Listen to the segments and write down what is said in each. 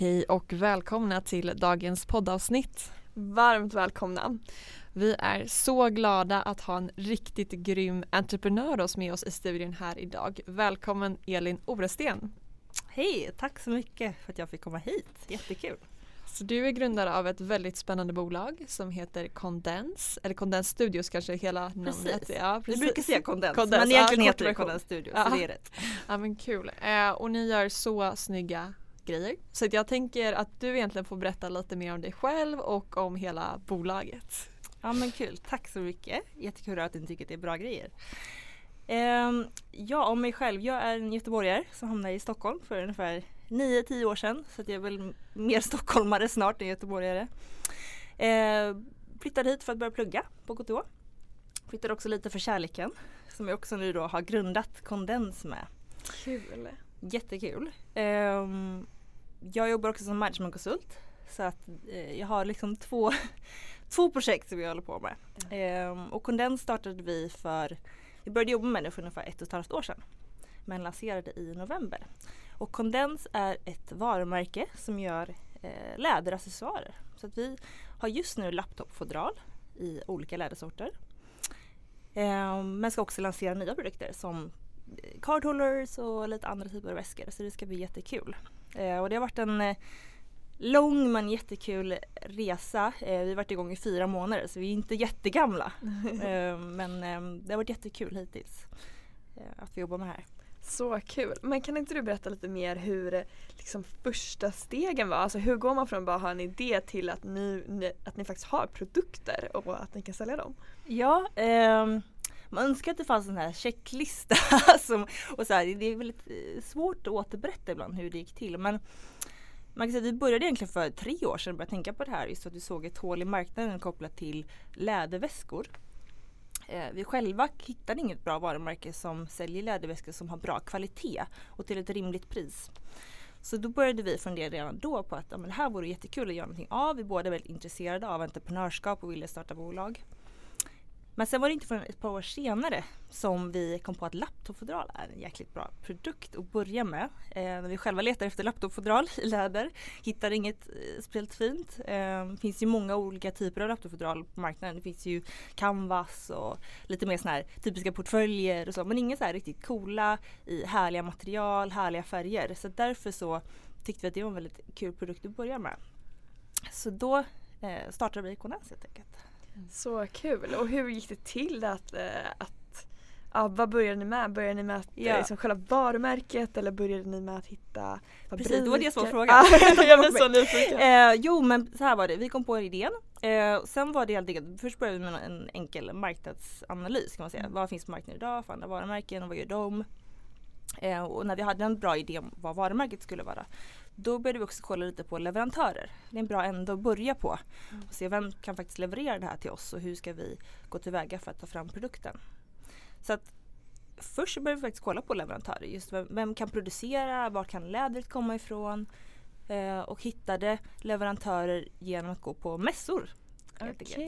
Hej och välkomna till dagens poddavsnitt. Varmt välkomna. Vi är så glada att ha en riktigt grym entreprenör med oss i studion här idag. Välkommen Elin Oresten. Hej, tack så mycket för att jag fick komma hit. Jättekul. Så du är grundare av ett väldigt spännande bolag som heter Condens, eller Condens Studios kanske hela namnet. Precis. Ja, Vi brukar säga Condens, Condens, men egentligen ja, heter det kortversion. Condens Studio, Ja. så det är rätt. Ja men kul. Eh, och ni gör så snygga grejer. Så jag tänker att du egentligen får berätta lite mer om dig själv och om hela bolaget. Ja men kul, tack så mycket. Jättekul att ni tycker att det är bra grejer. Ehm, ja, om mig själv. Jag är en göteborgare som hamnade i Stockholm för ungefär 9-10 år sedan. Så jag är väl mer stockholmare snart än göteborgare. Ehm, flyttade hit för att börja plugga på KTH. Flyttade också lite för kärleken som jag också nu då har grundat Kondens med. Kul. Jättekul. Ehm, jag jobbar också som managementkonsult. Så att eh, jag har liksom två, två projekt som jag håller på med. Ehm, och Kondens startade vi för, vi började jobba med det för ungefär ett och ett halvt år sedan. Men lanserade i november. Och Kondens är ett varumärke som gör eh, läderaccessoarer. Så att vi har just nu laptopfodral i olika lädersorter. Ehm, men ska också lansera nya produkter som eh, cardholders och lite andra typer av väskor. Så det ska bli jättekul. Eh, och det har varit en eh, lång men jättekul resa. Eh, vi har varit igång i fyra månader så vi är inte jättegamla. eh, men eh, det har varit jättekul hittills eh, att få jobba med det här. Så kul. Men kan inte du berätta lite mer hur eh, liksom, första stegen var? Alltså hur går man från att bara ha en idé till att ni, att ni faktiskt har produkter och att ni kan sälja dem? Ja, ehm, man önskar att det fanns en här checklista. som, och så här, det är väldigt eh, svårt att återberätta ibland hur det gick till. Men man kan säga att vi började egentligen för tre år sedan börja tänka på det här. Just att vi såg ett hål i marknaden kopplat till läderväskor. Eh, vi själva hittade inget bra varumärke som säljer läderväskor som har bra kvalitet och till ett rimligt pris. Så då började vi fundera redan då på att ja, men det här vore jättekul att göra någonting av. Vi båda är väldigt intresserade av entreprenörskap och ville starta bolag. Men sen var det inte förrän ett par år senare som vi kom på att laptopfodral är en jäkligt bra produkt att börja med. Eh, när vi själva letar efter laptopfodral i läder, hittar inget eh, speciellt fint. Eh, det finns ju många olika typer av laptopfodral på marknaden. Det finns ju canvas och lite mer sådana här typiska portföljer och så. Men inga så här riktigt coola i härliga material, härliga färger. Så därför så tyckte vi att det var en väldigt kul produkt att börja med. Så då eh, startade vi Konens helt enkelt. Så kul. Och hur gick det till att, eh, att ja, vad började ni med? Började ni med att, Ja. liksom själva varumärket eller började ni med att hitta Precis, det var det som var fabriker? frågan. Ja, jag blev så nyfiken. Eh, jo men så här var det, vi kom på idén. Eh, sen var det helt enkelt, först började vi med en enkel marknadsanalys kan man säga. Vad finns på marknaden idag för andra varumärken och vad gör de? Eh, och när vi hade en bra idé om vad varumärket skulle vara då började vi också kolla lite på leverantörer. Det är en bra ände att börja på. Och se vem kan faktiskt leverera det här till oss och hur ska vi gå tillväga för att ta fram produkten. Så att först började vi faktiskt kolla på leverantörer. Just vem, vem kan producera, var kan lädret komma ifrån? Eh, och hittade leverantörer genom att gå på mässor.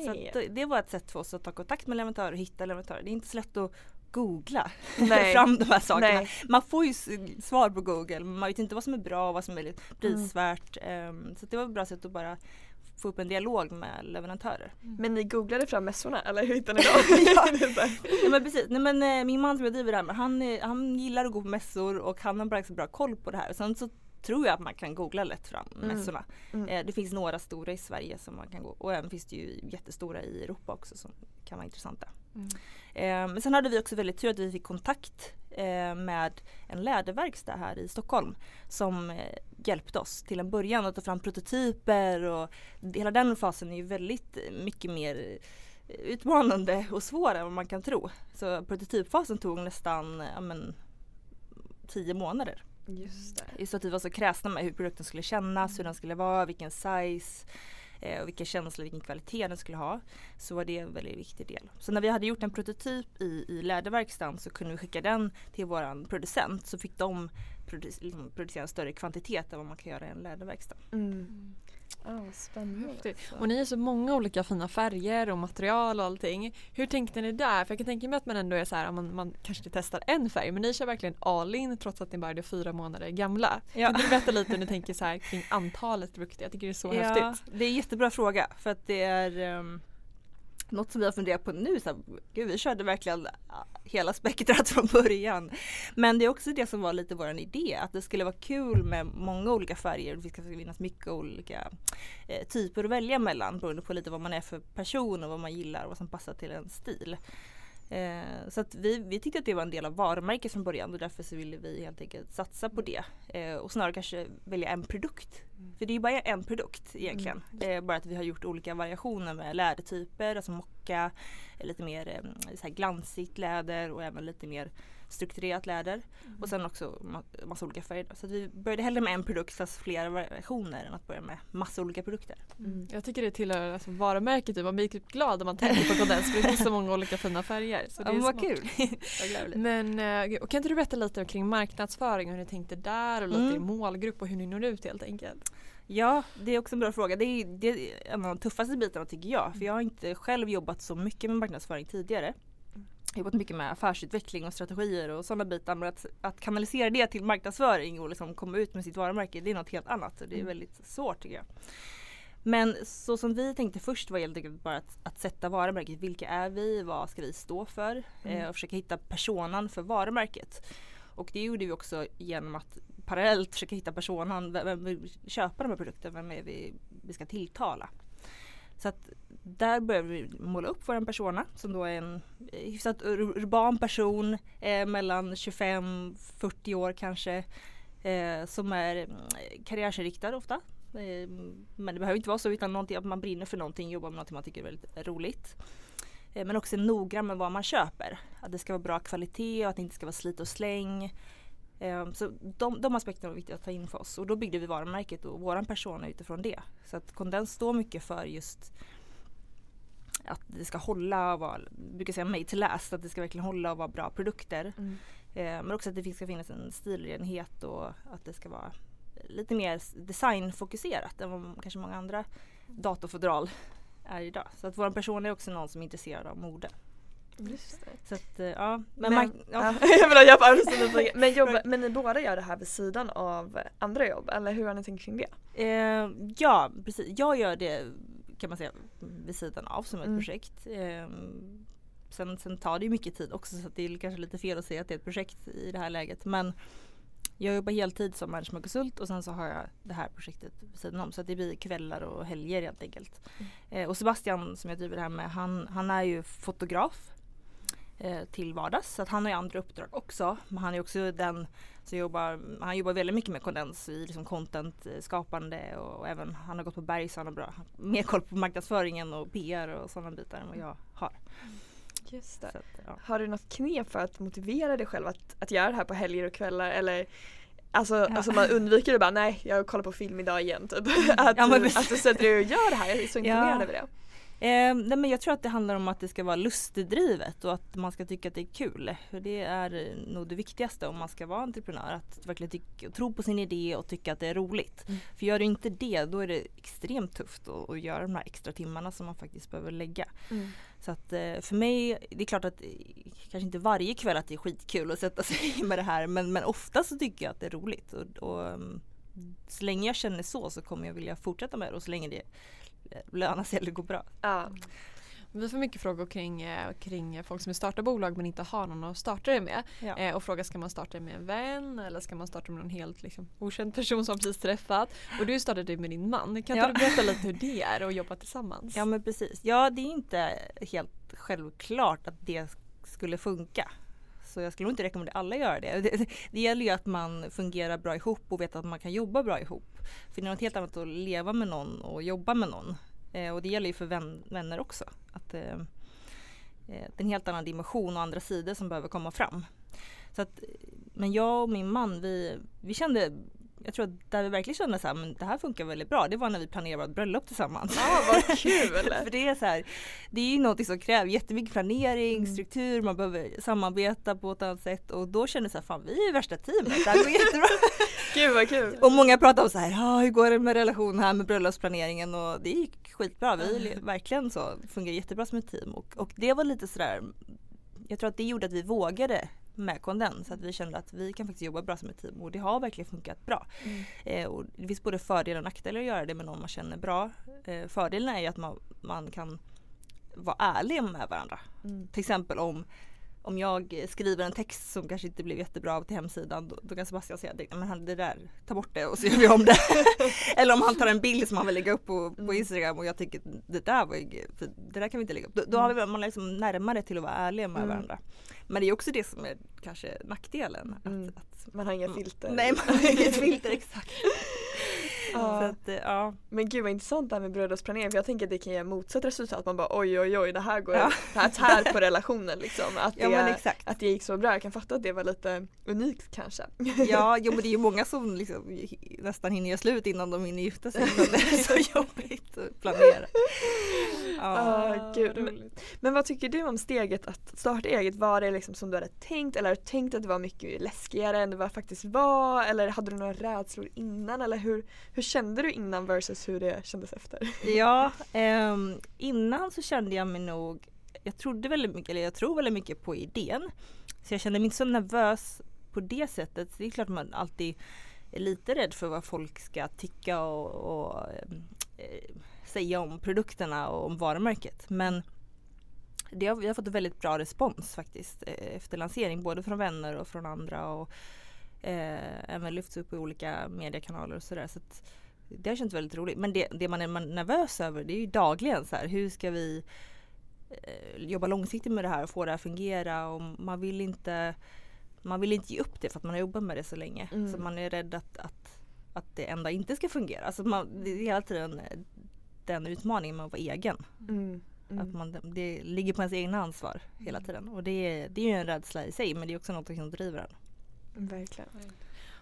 enkelt. Så det, det var ett sätt för oss att ta kontakt med leverantörer och hitta leverantörer. Det är inte så lätt att googla Nej. fram de här sakerna. Nej. Man får ju svar på google men man vet inte vad som är bra och vad som är prisvärt. Ehm, så det var ett bra sätt att bara få upp en dialog med leverantörer. Men ni googlade fram mässorna eller hur hittade ni dem? Här. Ja men precis, Nej, men, eh, min man som jag driver det här med han, är- han gillar att gå på mässor och han har bara så bra koll på det här. Sen så tror jag att man kan googla lätt fram Mm. mässorna. Mm. Eh, det finns några stora i Sverige som man kan gå och även finns det ju jättestora i Europa också som kan vara intressanta. Mm. Eh, men sen hade vi också väldigt tur att vi fick kontakt eh, med en läderverkstad här i Stockholm som eh, hjälpte oss till en början att ta fram prototyper och hela den fasen är ju väldigt mycket mer utmanande och svår än vad man kan tro. Så prototypfasen tog nästan ja, men, tio månader. Just det. Just att vi var så kräsna med hur produkten skulle kännas, hur den skulle vara, vilken size eh, och vilken känsla, vilken kvalitet den skulle ha. Så var det en väldigt viktig del. Så när vi hade gjort en prototyp i, i läderverkstan så kunde vi skicka den till våran producent så fick de liksom producera en större kvantitet än vad man kan göra i en läderverkstad. Mm. Vad spännande. Alltså. Och ni är så många olika fina färger och material och allting. Hur tänkte ni där? För jag kan tänka mig att man ändå är så här, man, man kanske inte testar en färg men ni kör verkligen all in trots att ni bara är fyra månader gamla. Ja. Kan du berätta lite hur ni tänker så här kring antalet produkter? Jag tycker det är så ja, häftigt. Det är en jättebra fråga för att det är um, något som vi har funderat på nu. Så här, gud, vi körde verkligen hela spektrat från början. Men det är också det som var lite vår idé, att det skulle vara kul med många olika färger. Det ska finnas mycket olika eh, typer att välja mellan beroende på lite vad man är för person och vad man gillar och vad som passar till en stil. Eh, så att vi, vi tyckte att det var en del av varumärket från början och därför så ville vi helt enkelt satsa på det. Eh, och snarare kanske välja en produkt. För det är ju bara en produkt egentligen. Det är bara att vi har gjort olika variationer med lädertyper, alltså mocka, eh, lite mer eh, så här glansigt läder och även lite mer strukturerat läder. Och sen också ma- massa olika färger. Så att vi började hellre med en produkt fast flera variationer än att börja med massa olika produkter. Mm. Jag tycker det tillhör alltså, varumärket. typ. Man blir typ glad när man tänker på kondens för det finns så många olika fina färger. Så det Ja, är vad kul! Men eh, och kan inte du berätta lite kring marknadsföring och hur ni tänkte där och lite Mm. i målgrupp och hur ni når ut helt enkelt? Ja, det är också en bra fråga. Det är, det är en av de tuffaste bitarna tycker jag. För jag har inte själv jobbat så mycket med marknadsföring tidigare. Jag har jobbat mycket med affärsutveckling och strategier och sådana bitar. Men att, att kanalisera det till marknadsföring och liksom komma ut med sitt varumärke, det är något helt annat. Det är Mm. väldigt svårt tycker jag. Men så som vi tänkte först var helt enkelt bara att, att sätta varumärket. Vilka är vi? Vad ska vi stå för? Mm. Eh, och försöka hitta personan för varumärket. Och det gjorde vi också genom att parallellt försöka hitta personan. Vem vill köpa de här produkterna? Vem är vi, vi ska tilltala? Så att där började vi måla upp vår persona som då är en hyfsat urban person eh, mellan 25-40 år kanske. Eh, som är mm, karriärsinriktad ofta. Eh, men det behöver inte vara så utan någonting, att man brinner för någonting, jobbar med någonting man tycker är väldigt roligt. Eh, men också noggrann med vad man köper. Att det ska vara bra kvalitet och att det inte ska vara slit och släng. Eh, Så de, de aspekterna var viktiga att ta in för oss och då byggde vi varumärket och våran persona utifrån det. Så att Kondens står mycket för just att det ska hålla och vara, brukar säga made to last, att det ska verkligen hålla och vara bra produkter. Mm. Eh, Men också att det ska finnas en stilrenhet och att det ska vara lite mer designfokuserat än vad kanske många andra datorfodral är idag. Så att vår person är också någon som är intresserad av mode. Så att eh, ja, Men, men, ja. ja. men, jobba, men ni båda gör det här vid sidan av andra jobb eller hur har ni tänkt kring det? Eh, ja, precis. Jag gör det kan man säga vid sidan av som ett Mm. projekt. Eh, sen, sen tar det ju mycket tid också så det är kanske lite fel att säga att det är ett projekt i det här läget. Men jag jobbar heltid som managementkonsult och sen så har jag det här projektet vid sidan om. Så att det blir kvällar och helger helt enkelt. Eh, och Sebastian som jag driver det här med han, han är ju fotograf eh, till vardags. Så att han har ju andra uppdrag också. Men han är också den som jobbar, han jobbar väldigt mycket med kondens i liksom content eh, skapande och, och även han har gått på Berg så han har bra, mer koll på marknadsföringen och PR och sådana bitar än vad jag har. Just Så att, ja. Har du något knep för att motivera dig själv att, att göra det här på helger och kvällar eller Alltså, Ja. alltså man undviker det bara nej jag kollar på film idag igen typ. att, Ja, att du sätter dig och gör det här, jag är så imponerad Ja. över det. Eh, nej men jag tror att det handlar om att det ska vara lustdrivet och att man ska tycka att det är kul. För det är eh, nog det viktigaste om man ska vara entreprenör. Att verkligen tro på sin idé och tycka att det är roligt. Mm. För gör du inte det då är det extremt tufft att, att göra de här extra timmarna som man faktiskt behöver lägga. Så att eh, för mig, det är klart att eh, kanske inte varje kväll att det är skitkul att sätta sig med det här men, men ofta så tycker jag att det är roligt. Och, och, mm, så länge jag känner så så kommer jag vilja fortsätta med det och så länge det lönar sig eller går bra. Ja. Vi får mycket frågor kring, eh, kring folk som vill starta bolag men inte har någon att starta det med. Ja. Eh, och fråga ska man starta det med en vän eller ska man starta med någon helt liksom, okänd person som precis träffat. Och du startade det med din man. Kan inte Ja. du berätta lite hur det är att jobba tillsammans? Ja men precis. Ja det är inte helt självklart att det skulle funka. Så jag skulle nog inte rekommendera alla att göra det. det. Det gäller ju att man fungerar bra ihop och vet att man kan jobba bra ihop. För det är något helt annat att leva med någon och jobba med någon. Eh, och det gäller ju för vän, vänner också. Att, eh, eh det är en helt annan dimension och andra sidor som behöver komma fram. Så att, men jag och min man vi, vi kände jag tror att där vi verkligen kände så här, men det här funkar väldigt bra, det var när vi planerade vårt bröllop tillsammans. Ja, vad kul! För det är så här, det är ju något som kräver jättemycket planering, Mm. struktur, man behöver samarbeta på ett annat sätt och då kände jag så här, fan vi är värsta teamet, det här går jättebra. Gud vad kul! och många pratar om så här, ah, hur går det med relation här med bröllopsplaneringen och det gick skitbra, vi verkligen så, fungerar jättebra som ett team och, och det var lite sådär, jag tror att det gjorde att vi vågade med kondens, att vi kände att vi kan faktiskt jobba bra som ett team och det har verkligen funkat bra. Mm. Eh, och det finns både fördelar och nackdelar att göra det med någon man känner bra. Eh, fördelen är ju att man, man kan vara ärlig med varandra. Mm. Till exempel om, om jag skriver en text som kanske inte blev jättebra till hemsidan då, då kan Sebastian säga det, men han, det där, ta bort det och så gör vi om det. Eller om han tar en bild som han vill lägga upp på, på Mm. Instagram och jag tycker det där var ju, det där kan vi inte lägga upp. Då, då har vi, man liksom närmare till att vara ärlig med Mm. varandra. Men det är också det som är kanske nackdelen. Mm. Att, att, Man har inga Mm. filter. nej man har inget filter exakt. Så att, eh, ja. Men gud vad intressant det här med bröllopsplanering för jag tänker att det kan ge motsatt resultat. Man bara oj oj oj det här går, Ja. det här tär på relationen liksom. Att det, ja exakt. att det gick så bra. Jag kan fatta att det var lite unikt kanske. Ja, jo, men det är ju många som liksom nästan hinner göra slut innan de hinner gifta sig. Men det är så jobbigt att planera. Ja. Ah, gud. Men, men vad tycker du om steget att starta eget? Var det liksom som du hade tänkt eller hade du tänkt att det var mycket läskigare än det var faktiskt var? Eller hade du några rädslor innan? Eller hur, hur hur kände du innan versus hur det kändes efter? Ja, ehm, innan så kände jag mig nog, jag trodde väldigt mycket, eller jag tror väldigt mycket på idén. Så jag kände mig inte så nervös på det sättet. Det är klart man alltid är lite rädd för vad folk ska tycka och, och ehm, eh, säga om produkterna och om varumärket. Men det har, vi har fått en väldigt bra respons faktiskt eh, efter lansering, både från vänner och från andra. Och, eh, även lyfts upp i olika mediekanaler och sådär. Så det har känts väldigt roligt. Men det, det man är nervös över det är ju dagligen så här, hur ska vi eh, jobba långsiktigt med det här och få det att fungera och man vill inte man vill inte ge upp det för att man har jobbat med det så länge. Mm. Så man är rädd att, att, att det ändå inte ska fungera. Alltså man, det är hela tiden den utmaningen med att vara egen. Mm. Att man, det ligger på ens egna ansvar hela tiden. Och det är, det är ju en rädsla i sig men det är också något som driver en. Verkligen.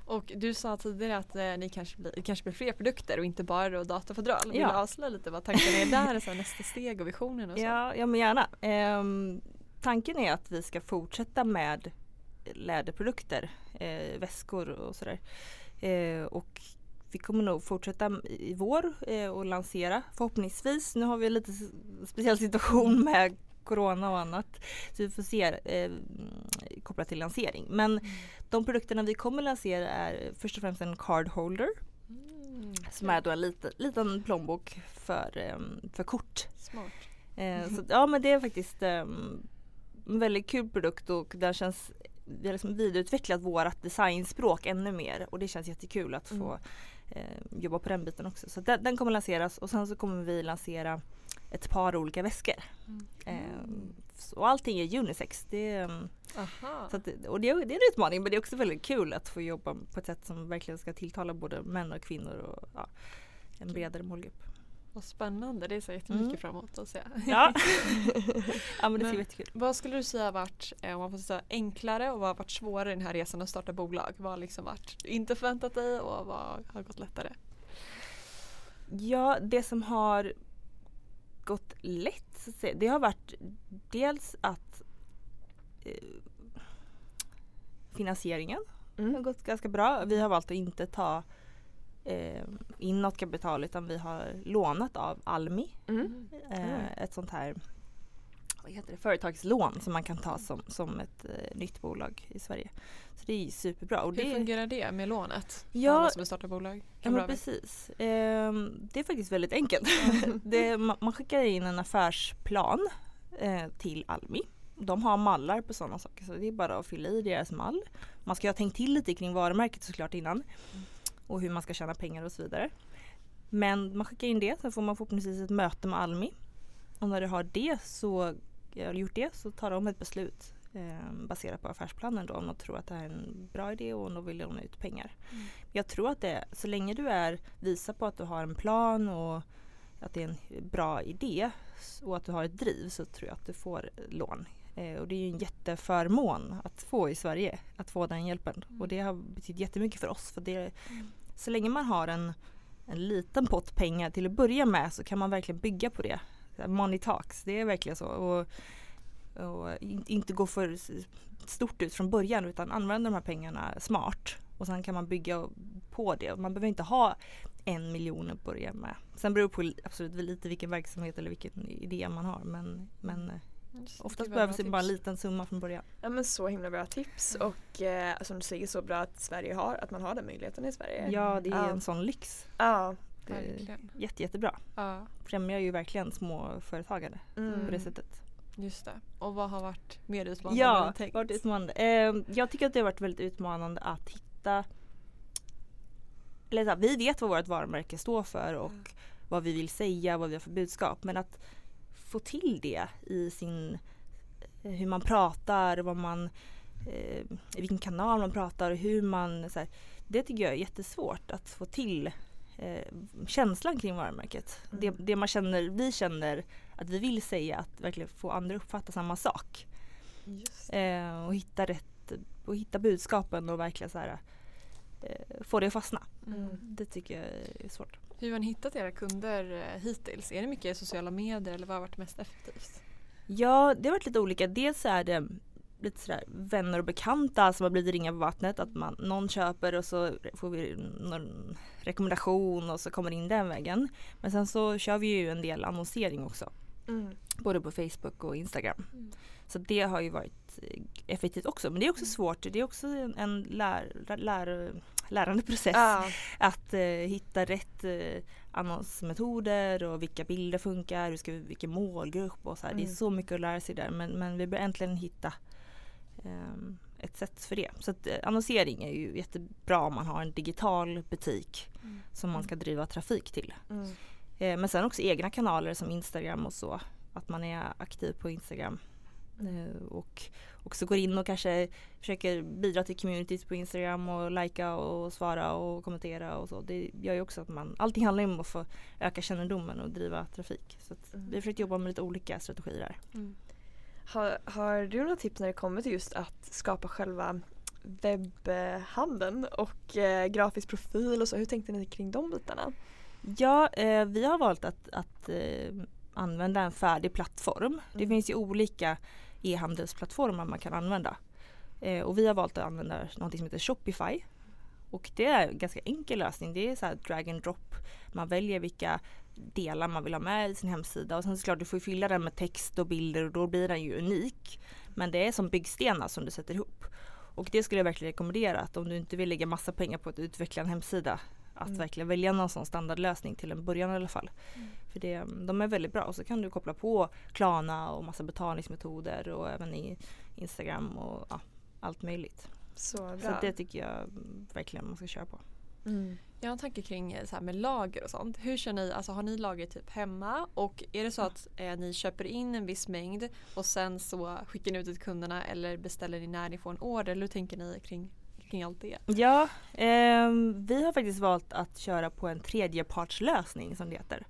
Och du sa tidigare att eh, ni kanske blir, det kanske blir fler produkter och inte bara då datafodral. Vill Ja. du avslöja lite vad tanken är där, så här, nästa steg och visionen och så? Ja, ja men gärna. Ehm, tanken är att vi ska fortsätta med läderprodukter, eh, väskor och sådär. Eh, och vi kommer nog fortsätta i vår eh, och lansera förhoppningsvis. Nu har vi en lite speciell situation med Corona och annat. Så vi får se eh, kopplat till lansering. Men de produkterna vi kommer lansera är först och främst en card holder Mm, som är då en liten, liten plånbok för, eh, för kort. Smart. Eh, så, ja men det är faktiskt ehm, en väldigt kul produkt och den känns vi har liksom vidareutvecklat vårt designspråk ännu mer och det känns jättekul att få eh, jobba på den biten också. Så den, den kommer lanseras och sen så kommer vi lansera ett par olika väskor. Mm. Eh, så- och allting är unisex. Det, är, ehm, Aha. så att, och det, är- det är en utmaning men det är också väldigt kul att få jobba på ett sätt som verkligen ska tilltala både män och kvinnor och ja, en bredare målgrupp. Vad spännande, det ser jättemycket Mm. fram emot att se. Ja, ja men det bli jättekul. Vad skulle du säga varit, eh, om man får säga enklare och vad har varit svårare i den här resan att starta bolag? Vad har liksom varit inte förväntat dig och vad har gått lättare? Ja, det som har gått lätt så att säga, det har varit dels att eh, finansieringen har Mm. gått ganska bra. Vi har valt att inte ta eh, in något kapital utan vi har lånat av Almi. Mm. Eh, ett sånt här vad heter det, företagslån som man kan ta som, som ett eh, nytt bolag i Sverige. Så det är superbra. Och Hur det, fungerar det med lånet? För Ja, alla som vill starta bolag? Ja men precis. Ehm, det är faktiskt väldigt enkelt. det, man, man skickar in en affärsplan eh, till Almi. De har mallar på sådana saker så det är bara att fylla i deras mall. Man ska ha tänkt till lite kring varumärket såklart innan. Och hur man ska tjäna pengar och så vidare. Men man skickar in det, sen får man förhoppningsvis ett möte med Almi. Och när du har det så, eller gjort det så tar de ett beslut eh, baserat på affärsplanen då om de tror att det här är en bra idé och om de vill låna ut pengar. Mm. Jag tror att det, så länge du är, visar på att du har en plan och att det är en bra idé och att du har ett driv så tror jag att du får lån. Eh, och det är ju en jätteförmån att få i Sverige, att få den hjälpen. Mm. Och det har betytt jättemycket för oss för det Mm. så länge man har en, en liten pott pengar till att börja med så kan man verkligen bygga på det. Money talks, det är verkligen så. Och, och inte gå för stort ut från början utan använda de här pengarna smart. Och sen kan man bygga på det. Man behöver inte ha en miljon att börja med. Sen beror det på absolut lite vilken verksamhet eller vilken idé man har. Men, men oftast behövs det bara en liten summa från början. Ja men så himla bra tips och eh, som du säger så bra att Sverige har, att man har den möjligheten i Sverige. Ja det är ja. en sån lyx. Ja. Det är jätte, jättebra. Ja. Främjar ju verkligen småföretagare mm. på det sättet. Just det. Och vad har varit mer utmanande ja, än? Varit utmanande. Eh, jag tycker att det har varit väldigt utmanande att hitta eller så här, vi vet vad vårt varumärke står för och mm. vad vi vill säga, vad vi har för budskap. Men att få till det i sin eh, hur man pratar, vad man, eh, vilken kanal man pratar och hur man, så här, det tycker jag är jättesvårt att få till eh, känslan kring varumärket. Mm. Det, det, man känner, vi känner att vi vill säga, att verkligen få andra uppfatta samma sak. Eh, och hitta rätt, och hitta budskapen och verkligen så här, eh, få det att fastna. Mm. Det tycker jag är svårt. Hur har ni hittat era kunder eh, hittills? Är det mycket sociala medier eller vad har varit mest effektivt? Ja, det har varit lite olika. Dels är det lite sådär vänner och bekanta som har blivit ringa på vattnet. Att man, någon köper och så får vi någon rekommendation och så kommer det in den vägen. Men sen så kör vi ju en del annonsering också. Mm. Både på Facebook och Instagram. Mm. Så det har ju varit eh, effektivt också. Men det är också mm. svårt. Det är också en lär, lär, lärande process. Ja. Att eh, hitta rätt eh, annonsmetoder och vilka bilder funkar, hur ska vi, vilken målgrupp och så här. Mm. Det är mm. så mycket att lära sig där men, men vi bör äntligen hitta ett sätt för det. Så att, eh, annonsering är ju jättebra om man har en digital butik mm. som man ska driva trafik till. Mm. Eh, men sen också egna kanaler som Instagram och så. Att man är aktiv på Instagram. Eh, och också går in och kanske försöker bidra till communities på Instagram och likea och svara och kommentera och så. Det gör ju också att man, allting handlar om att få öka kännedomen och driva trafik. Så mm. vi har försökt jobba med lite olika strategier där. Mm. Har, har, du några tips när det kommer till just att skapa själva webbhandeln och eh, grafisk profil och så? Hur tänkte ni kring de bitarna? Ja, eh, vi har valt att, att eh, använda en färdig plattform. Mm. Det finns ju olika e-handelsplattformar man kan använda. Eh, och vi har valt att använda något som heter Shopify. Och det är en ganska enkel lösning. Det är så drag and drop. Man väljer vilka delar man vill ha med i sin hemsida och sen såklart du får fylla den med text och bilder och då blir den ju unik. Men det är som byggstenar som du sätter ihop. Och det skulle jag verkligen rekommendera att om du inte vill lägga massa pengar på att utveckla en hemsida att mm. verkligen välja någon sån standardlösning till en början i alla fall. Mm. För det, de är väldigt bra och så kan du koppla på Klarna och massa betalningsmetoder och även i Instagram och ja, allt möjligt. Så, bra. så det tycker jag verkligen man ska köra på. Mm. Jag har en tanke kring eh, så här med lager och sånt. Hur kör ni, alltså har ni lager typ hemma och är det så att eh, ni köper in en viss mängd och sen så skickar ni ut det till kunderna eller beställer ni när ni får en order eller hur tänker ni kring kring allt det? Ja, eh, vi har faktiskt valt att köra på en tredjepartslösning som det heter.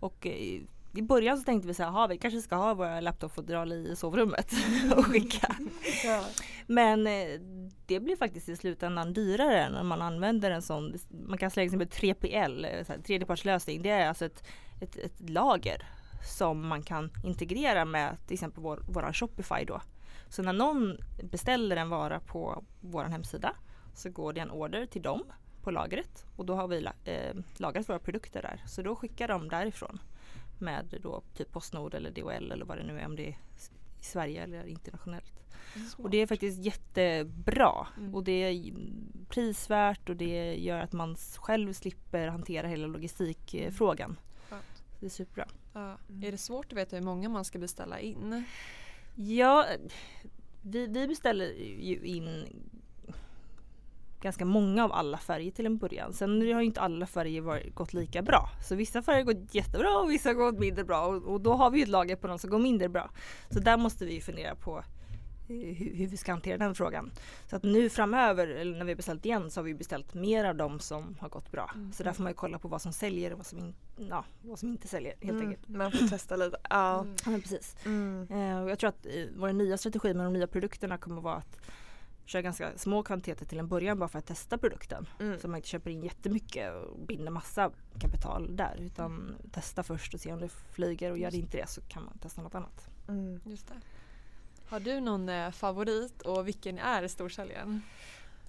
Och eh, i början så tänkte vi så här, vi kanske ska ha våra laptopfodral i sovrummet och skicka. ja. Men eh, det blir faktiskt i slutändan dyrare när man använder en sån, man kan säga exempel 3PL, eh, så här, tredjepartslösning. Det är alltså ett, ett, ett, lager som man kan integrera med till exempel vår, våran Shopify då. Så när någon beställer en vara på vår hemsida så går det en order till dem på lagret och då har vi eh, lagrat våra produkter där. Så då skickar de därifrån med då typ Postnord eller DHL eller vad det nu är om det är i Sverige eller internationellt. Smart. Och det är faktiskt jättebra mm. och det är prisvärt och det gör att man själv slipper hantera hela logistikfrågan. Mm. Det är superbra. Ja. Mm. Är det svårt att veta hur många man ska beställa in? Ja, vi, vi beställer ju in ganska många av alla färger till en början. Sen har ju inte alla färger varit, gått lika bra. Så vissa färger har gått jättebra och vissa har gått mindre bra och, och då har vi ett lager på de som går mindre bra. Så där måste vi fundera på hur, hur, vi ska hantera den frågan. Så att nu framöver, eller när vi har beställt igen, så har vi beställt mer av de som har gått bra. Mm. Så där får man ju kolla på vad som säljer och vad som, in, ja, vad som inte säljer helt mm. enkelt. Man får testa lite. Ja, mm. ja precis. Mm. Eh, jag tror att eh, vår nya strategi med de nya produkterna kommer att vara att kör ganska små kvantiteter till en början bara för att testa produkten. Mm. Så man inte köper in jättemycket och binder massa kapital där utan testa först och se om det flyger och gör det inte det så kan man testa något annat. Mm. Just det. Har du någon eh, favorit och vilken är storsäljaren?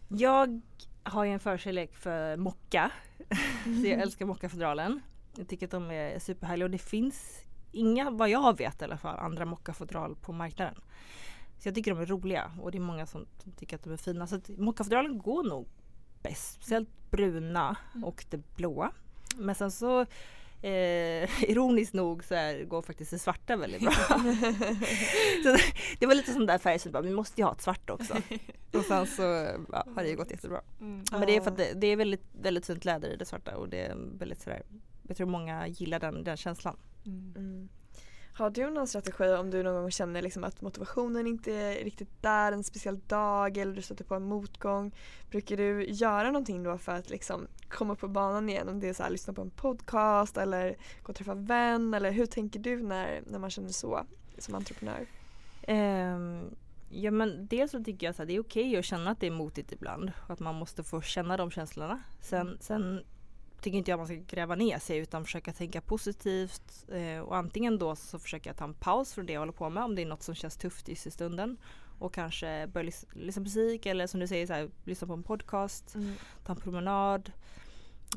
Jag har ju en förkärlek för mocka. så jag älskar mockafodralen. Jag tycker att de är superhärliga och det finns inga, vad jag vet i alla fall, andra mockafodral på marknaden. Så jag tycker de är roliga och det är många som, som tycker att de är fina. Så mockafodralen går nog bäst. Speciellt bruna Mm. och det blåa. Men sen så eh, ironiskt nog så är, går faktiskt det svarta väldigt bra. så det var lite sån där färg som bara, vi måste ju ha ett svart också. Och sen så ja, har det ju gått jättebra. Mm. Men det är för att det, det är väldigt, väldigt fint läder i det svarta och det är väldigt sådär jag tror många gillar den, den känslan. Mm. Mm. Har du någon strategi om du någon gång känner liksom att motivationen inte är riktigt där en speciell dag eller du stöter på en motgång? Brukar du göra någonting då för att liksom komma på banan igen? Om det är så här, lyssna på en podcast eller gå och träffa en vän eller hur tänker du när, när man känner så som entreprenör? Ehm, ja men dels så tycker jag att det är okej att känna att det är motigt ibland och att man måste få känna de känslorna. Sen, sen tycker inte jag man ska gräva ner sig utan försöka tänka positivt eh, och antingen då så försöker jag ta en paus från det jag håller på med om det är något som känns tufft just i stunden och kanske börja lys- lyssna på musik eller som du säger så här, lyssna på en podcast, ta en promenad.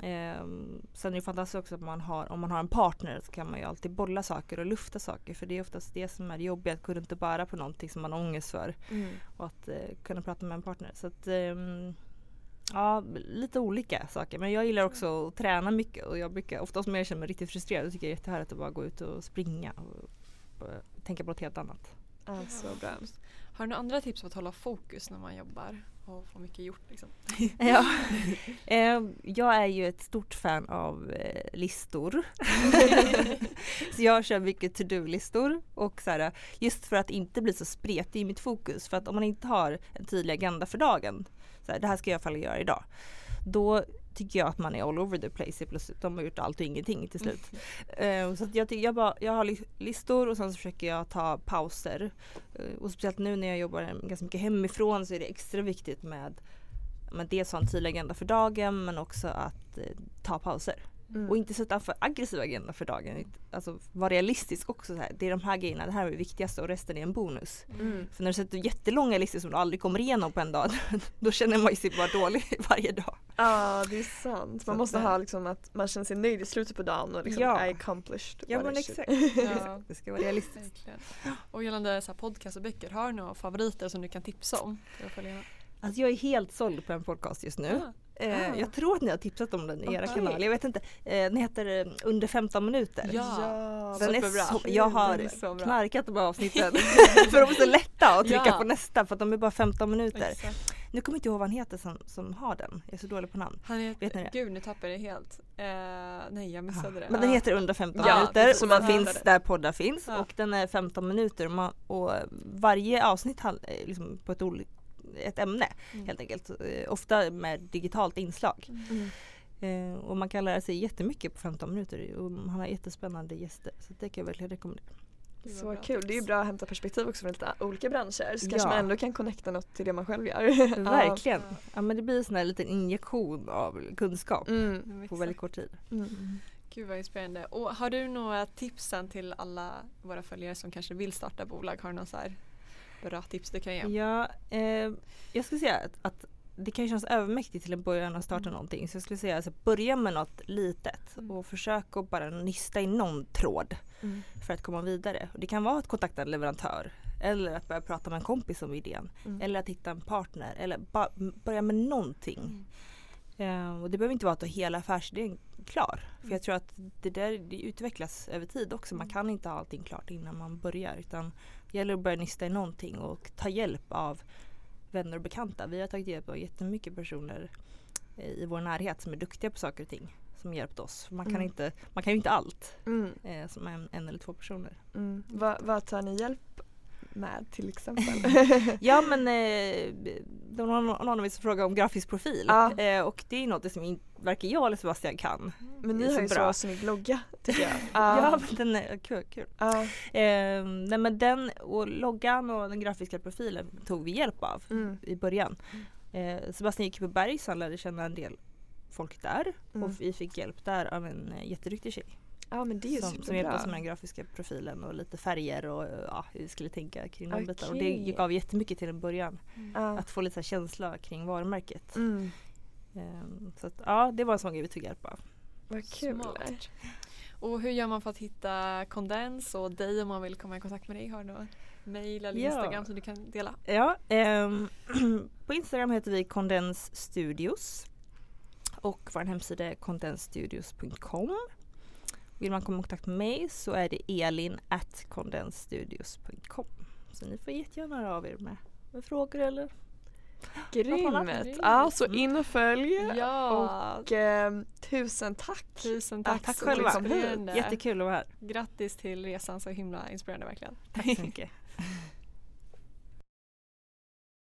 Ehm, sen är det fantastiskt också att man har, om man har en partner så kan man ju alltid bolla saker och lufta saker för det är oftast det som är det jobbiga, att kunna inte bara på någonting som man har ångest för Mm. och att eh, kunna prata med en partner. Så att, ehm, ja, lite olika saker. Men jag gillar också att träna mycket och jag brukar, oftast om jag känner mig riktigt frustrerad, då tycker jag det är jättehärligt att bara gå ut och springa och tänka på något helt annat. Ja, så bra. Har du några andra tips för att hålla fokus när man jobbar och få mycket gjort? Liksom? Ja. Ehm, jag är ju ett stort fan av eh, listor. så jag kör mycket to-do-listor och så här, just för att inte bli så spretig i mitt fokus. För att om man inte har en tydlig agenda för dagen, så här, det här ska jag i alla fall göra idag. Då tycker jag att man är all over the place plötsligt. De har gjort allt och ingenting till slut. Ehm, så att jag, jag, bara, jag har li- listor och sen så försöker jag ta pauser. Eh, och speciellt nu när jag jobbar ganska mycket hemifrån så är det extra viktigt med men dels ha en tydlig agenda för dagen men också att eh, ta pauser. Mm. Och inte sätta för aggressiv agenda för dagen. Alltså vara realistisk också. Så här. Det är de här grejerna, det här är det viktigaste och resten är en bonus. Mm. För när du sätter jättelånga listor som du aldrig kommer igenom på en dag då känner man sig bara dålig varje dag. Ja, det är sant. Så Man måste att, ha liksom att man känner sig nöjd i slutet på dagen och liksom Ja. I accomplished Ja men exakt. Ja. Det ska vara realistiskt. Verkligen. Och gällande så här podcast och böcker, har du några favoriter som du kan tipsa om? Alltså jag är helt såld på en podcast just nu. Ah, Eh, Ah. Jag tror att ni har tipsat om den i era Okej. kanaler. Jag vet inte. Eh, den heter eh, Under 15 minuter. Ja. Ja, Den är superbra. så, jag har är knarkat de här avsnitten. för de är så lätta att trycka Ja. på nästa för att de är bara 15 minuter. Exakt. Nu kommer inte ihåg vad han heter som, som har den. Jag är så dålig på namn. Han Vet ni heter, det? gud nu tappade jag det helt. Eh, nej jag missade det. Men den Ja. heter Under 15 Ja, minuter så och man den finns hittar där poddar finns Ja. och den är 15 minuter och, man, och varje avsnitt liksom på ett, oli- ett ämne Mm. helt enkelt. Eh, Ofta med digitalt inslag. Mm. Eh, och man kan lära sig jättemycket på 15 minuter och han har jättespännande gäster så det kan jag verkligen rekommendera. Så bra kul, det är ju tips. bra att hämta perspektiv också från lite olika branscher så kanske Ja. man ändå kan connecta något till det man själv gör. Verkligen. Ja. Ja men det blir en sån här liten injektion av kunskap Mm. På väldigt kort tid. Mm. Gud vad inspirerande. Och har du några tipsen till alla våra följare som kanske vill starta bolag? Har du några så här bra tips du kan ge? Ja, eh, jag skulle säga att, att det kan kännas övermäktigt till en början att starta Mm. någonting. Så jag skulle säga alltså, börja med något litet Mm. och försök att bara nysta i någon tråd Mm. för att komma vidare. Och det kan vara att kontakta en leverantör eller att börja prata med en kompis om idén. Mm. Eller att hitta en partner eller börja med någonting. Eh, och det behöver inte vara att ha hela affärsidén klar. För Mm. jag tror att det där det utvecklas över tid också. Man Mm. kan inte ha allting klart innan man börjar. Utan det gäller att börja nysta i någonting och ta hjälp av vänner och bekanta. Vi har tagit hjälp av jättemycket personer i vår närhet som är duktiga på saker och ting. Som hjälpt oss. Man kan, Mm. inte, man kan ju inte allt Mm. eh, som en, en eller två personer. Mm. Vad, vad tar ni hjälp med till exempel? Ja men eh, det var någon, någon av er som frågade om grafisk profil Ja. eh, och det är något som in, varken jag eller Sebastian kan. Men ni har ju bra. så snygg logga tycker jag. Ja men den är kul. kul. Ja. Eh, nej men den och loggan och den grafiska profilen tog vi hjälp av Mm. i början. Eh, Sebastian gick på Berg så han lärde känna en del folk där Mm. och vi fick hjälp där av en eh, jätteduktig tjej. Ja men det är ju som, som hjälpte oss med den grafiska profilen och lite färger och ja, hur vi skulle tänka kring de Okej. bitar. Och det gav jättemycket till en början. Ja. Att få lite så här känsla kring varumärket. Mm. Ehm, så att, ja det var en sån grej vi tog hjälp av. Vad kul. Smart. Och hur gör man för att hitta kondens och dig om man vill komma i kontakt med dig? Har du något mail eller Ja. Instagram som du kan dela? Ja, ehm, på Instagram heter vi Condens Studios. Och vår hemsida är condensstudios.com. Vill man komma i kontakt med mig så är det elin at condensstudios.com. Så ni får jättegärna höra av er med, med frågor eller Grymt. Ja, så in och följ. Ja, Och ehm, tusen tack. tusen Ja, tack. tack själva. Jättekul att vara här. Grattis till resan, så himla inspirerande verkligen. Tack så mycket.